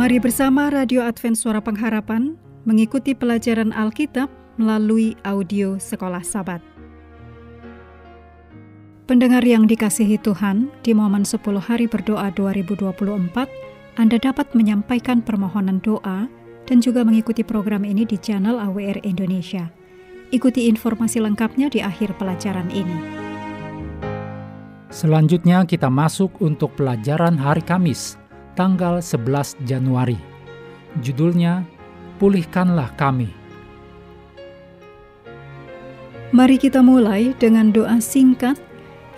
Mari bersama Radio Advent Suara Pengharapan mengikuti pelajaran Alkitab melalui audio Sekolah Sabat. Pendengar yang dikasihi Tuhan, di momen 10 hari berdoa 2024, Anda dapat menyampaikan permohonan doa dan juga mengikuti program ini di channel AWR Indonesia. Ikuti informasi lengkapnya di akhir pelajaran ini. Selanjutnya kita masuk untuk pelajaran hari Kamis, tanggal 11 Januari. Judulnya, Pulihkanlah Kami. Mari kita mulai dengan doa singkat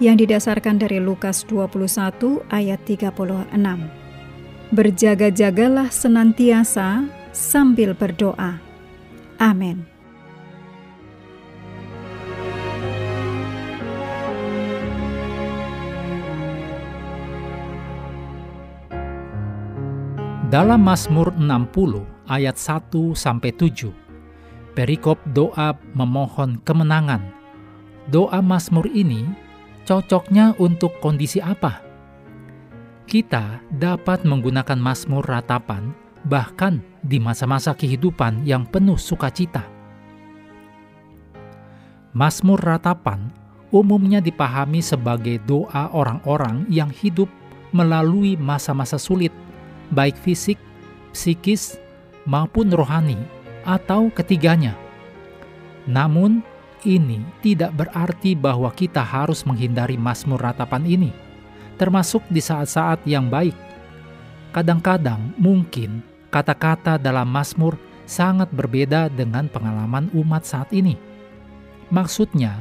yang didasarkan dari Lukas 21 ayat 36. Berjaga-jagalah senantiasa sambil berdoa. Amin. Dalam Mazmur 60 ayat 1 sampai 7, perikop doa memohon kemenangan. Doa Mazmur ini cocoknya untuk kondisi apa? Kita dapat menggunakan Mazmur ratapan bahkan di masa-masa kehidupan yang penuh sukacita. Mazmur ratapan umumnya dipahami sebagai doa orang-orang yang hidup melalui masa-masa sulit, baik fisik, psikis, maupun rohani, atau ketiganya. Namun, ini tidak berarti bahwa kita harus menghindari Mazmur ratapan ini, termasuk di saat-saat yang baik. Kadang-kadang mungkin kata-kata dalam Mazmur sangat berbeda dengan pengalaman umat saat ini. Maksudnya,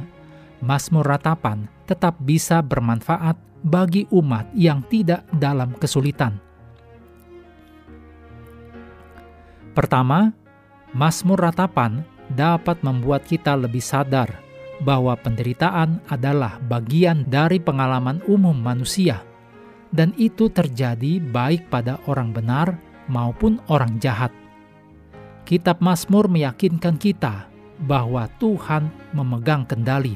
Mazmur ratapan tetap bisa bermanfaat bagi umat yang tidak dalam kesulitan. Pertama, Mazmur ratapan dapat membuat kita lebih sadar bahwa penderitaan adalah bagian dari pengalaman umum manusia, dan itu terjadi baik pada orang benar maupun orang jahat. Kitab Mazmur meyakinkan kita bahwa Tuhan memegang kendali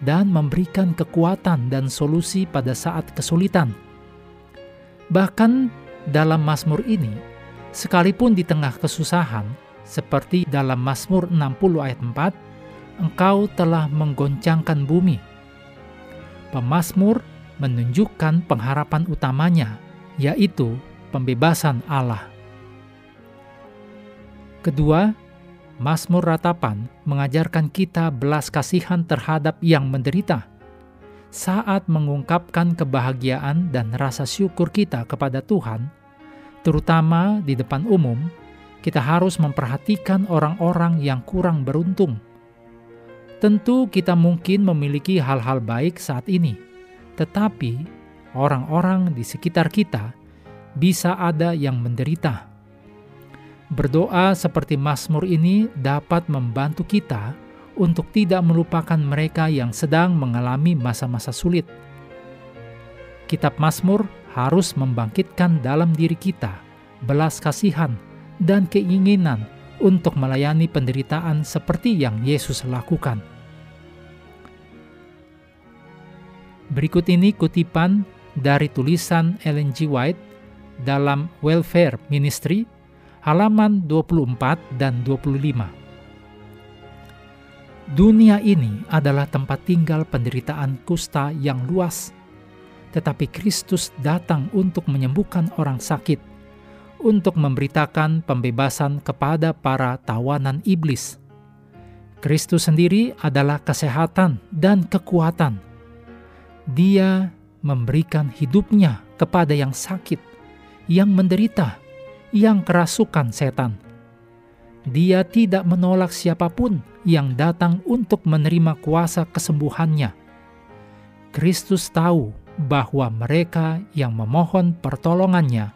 dan memberikan kekuatan dan solusi pada saat kesulitan. Bahkan dalam Mazmur ini, sekalipun di tengah kesusahan, seperti dalam Mazmur 60 ayat 4, engkau telah menggoncangkan bumi. Pemazmur menunjukkan pengharapan utamanya, yaitu pembebasan Allah. Kedua, Mazmur Ratapan mengajarkan kita belas kasihan terhadap yang menderita. Saat mengungkapkan kebahagiaan dan rasa syukur kita kepada Tuhan, terutama di depan umum, kita harus memperhatikan orang-orang yang kurang beruntung. Tentu, kita mungkin memiliki hal-hal baik saat ini, tetapi orang-orang di sekitar kita bisa ada yang menderita Berdoa seperti Mazmur ini dapat membantu kita untuk tidak melupakan mereka yang sedang mengalami masa-masa sulit. Kitab Mazmur harus membangkitkan dalam diri kita belas kasihan dan keinginan untuk melayani penderitaan seperti yang Yesus lakukan. Berikut ini kutipan dari tulisan Ellen G. White dalam Welfare Ministry halaman 24 dan 25. Dunia ini adalah tempat tinggal penderitaan kusta yang luas, tetapi Kristus datang untuk menyembuhkan orang sakit, untuk memberitakan pembebasan kepada para tawanan iblis. Kristus sendiri adalah kesehatan dan kekuatan. Dia memberikan hidupnya kepada yang sakit, yang menderita, yang kerasukan setan. Dia tidak menolak siapa pun yang datang untuk menerima kuasa kesembuhannya. Kristus tahu bahwa mereka yang memohon pertolongannya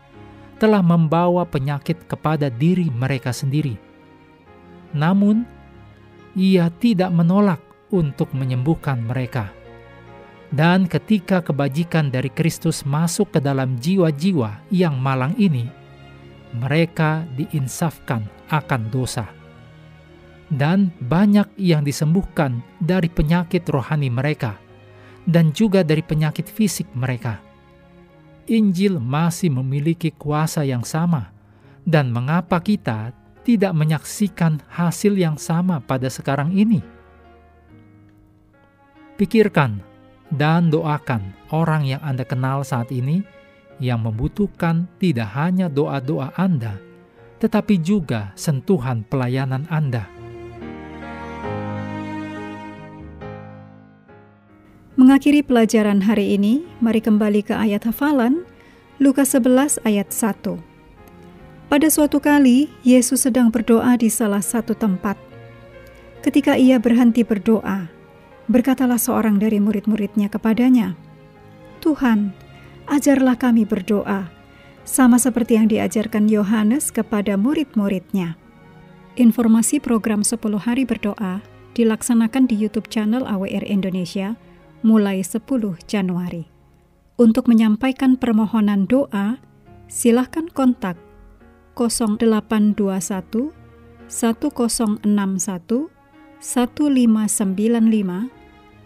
telah membawa penyakit kepada diri mereka sendiri. Namun, ia tidak menolak untuk menyembuhkan mereka. Dan ketika kebajikan dari Kristus masuk ke dalam jiwa-jiwa yang malang ini, mereka diinsafkan akan dosa. Dan banyak yang disembuhkan dari penyakit rohani mereka, dan juga dari penyakit fisik mereka. Injil masih memiliki kuasa yang sama Dan mengapa kita tidak menyaksikan hasil yang sama pada sekarang ini? Pikirkan dan doakan orang yang Anda kenal saat ini yang membutuhkan tidak hanya doa-doa Anda, tetapi juga sentuhan pelayanan Anda. Mengakhiri pelajaran hari ini, mari kembali ke ayat hafalan Lukas 11 ayat 1. Pada suatu kali, Yesus sedang berdoa di salah satu tempat. Ketika ia berhenti berdoa, berkatalah seorang dari murid-muridnya kepadanya, "Tuhan, ajarlah kami berdoa, sama seperti yang diajarkan Yohanes kepada murid-muridnya." Informasi program 10 hari berdoa dilaksanakan di YouTube channel AWR Indonesia mulai 10 Januari. Untuk menyampaikan permohonan doa, silahkan kontak 0821 1061 1595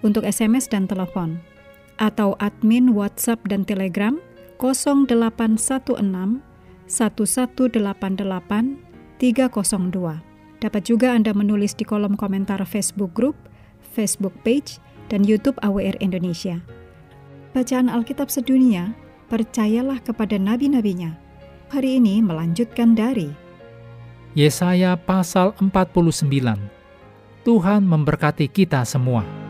untuk SMS dan telepon atau admin WhatsApp dan Telegram 0816 1188 302. Dapat juga Anda menulis di kolom komentar Facebook Group, Facebook Page, dan YouTube AWR Indonesia. Bacaan Alkitab sedunia, percayalah kepada nabi-nabinya, hari ini melanjutkan dari Yesaya pasal 49. Tuhan memberkati kita semua.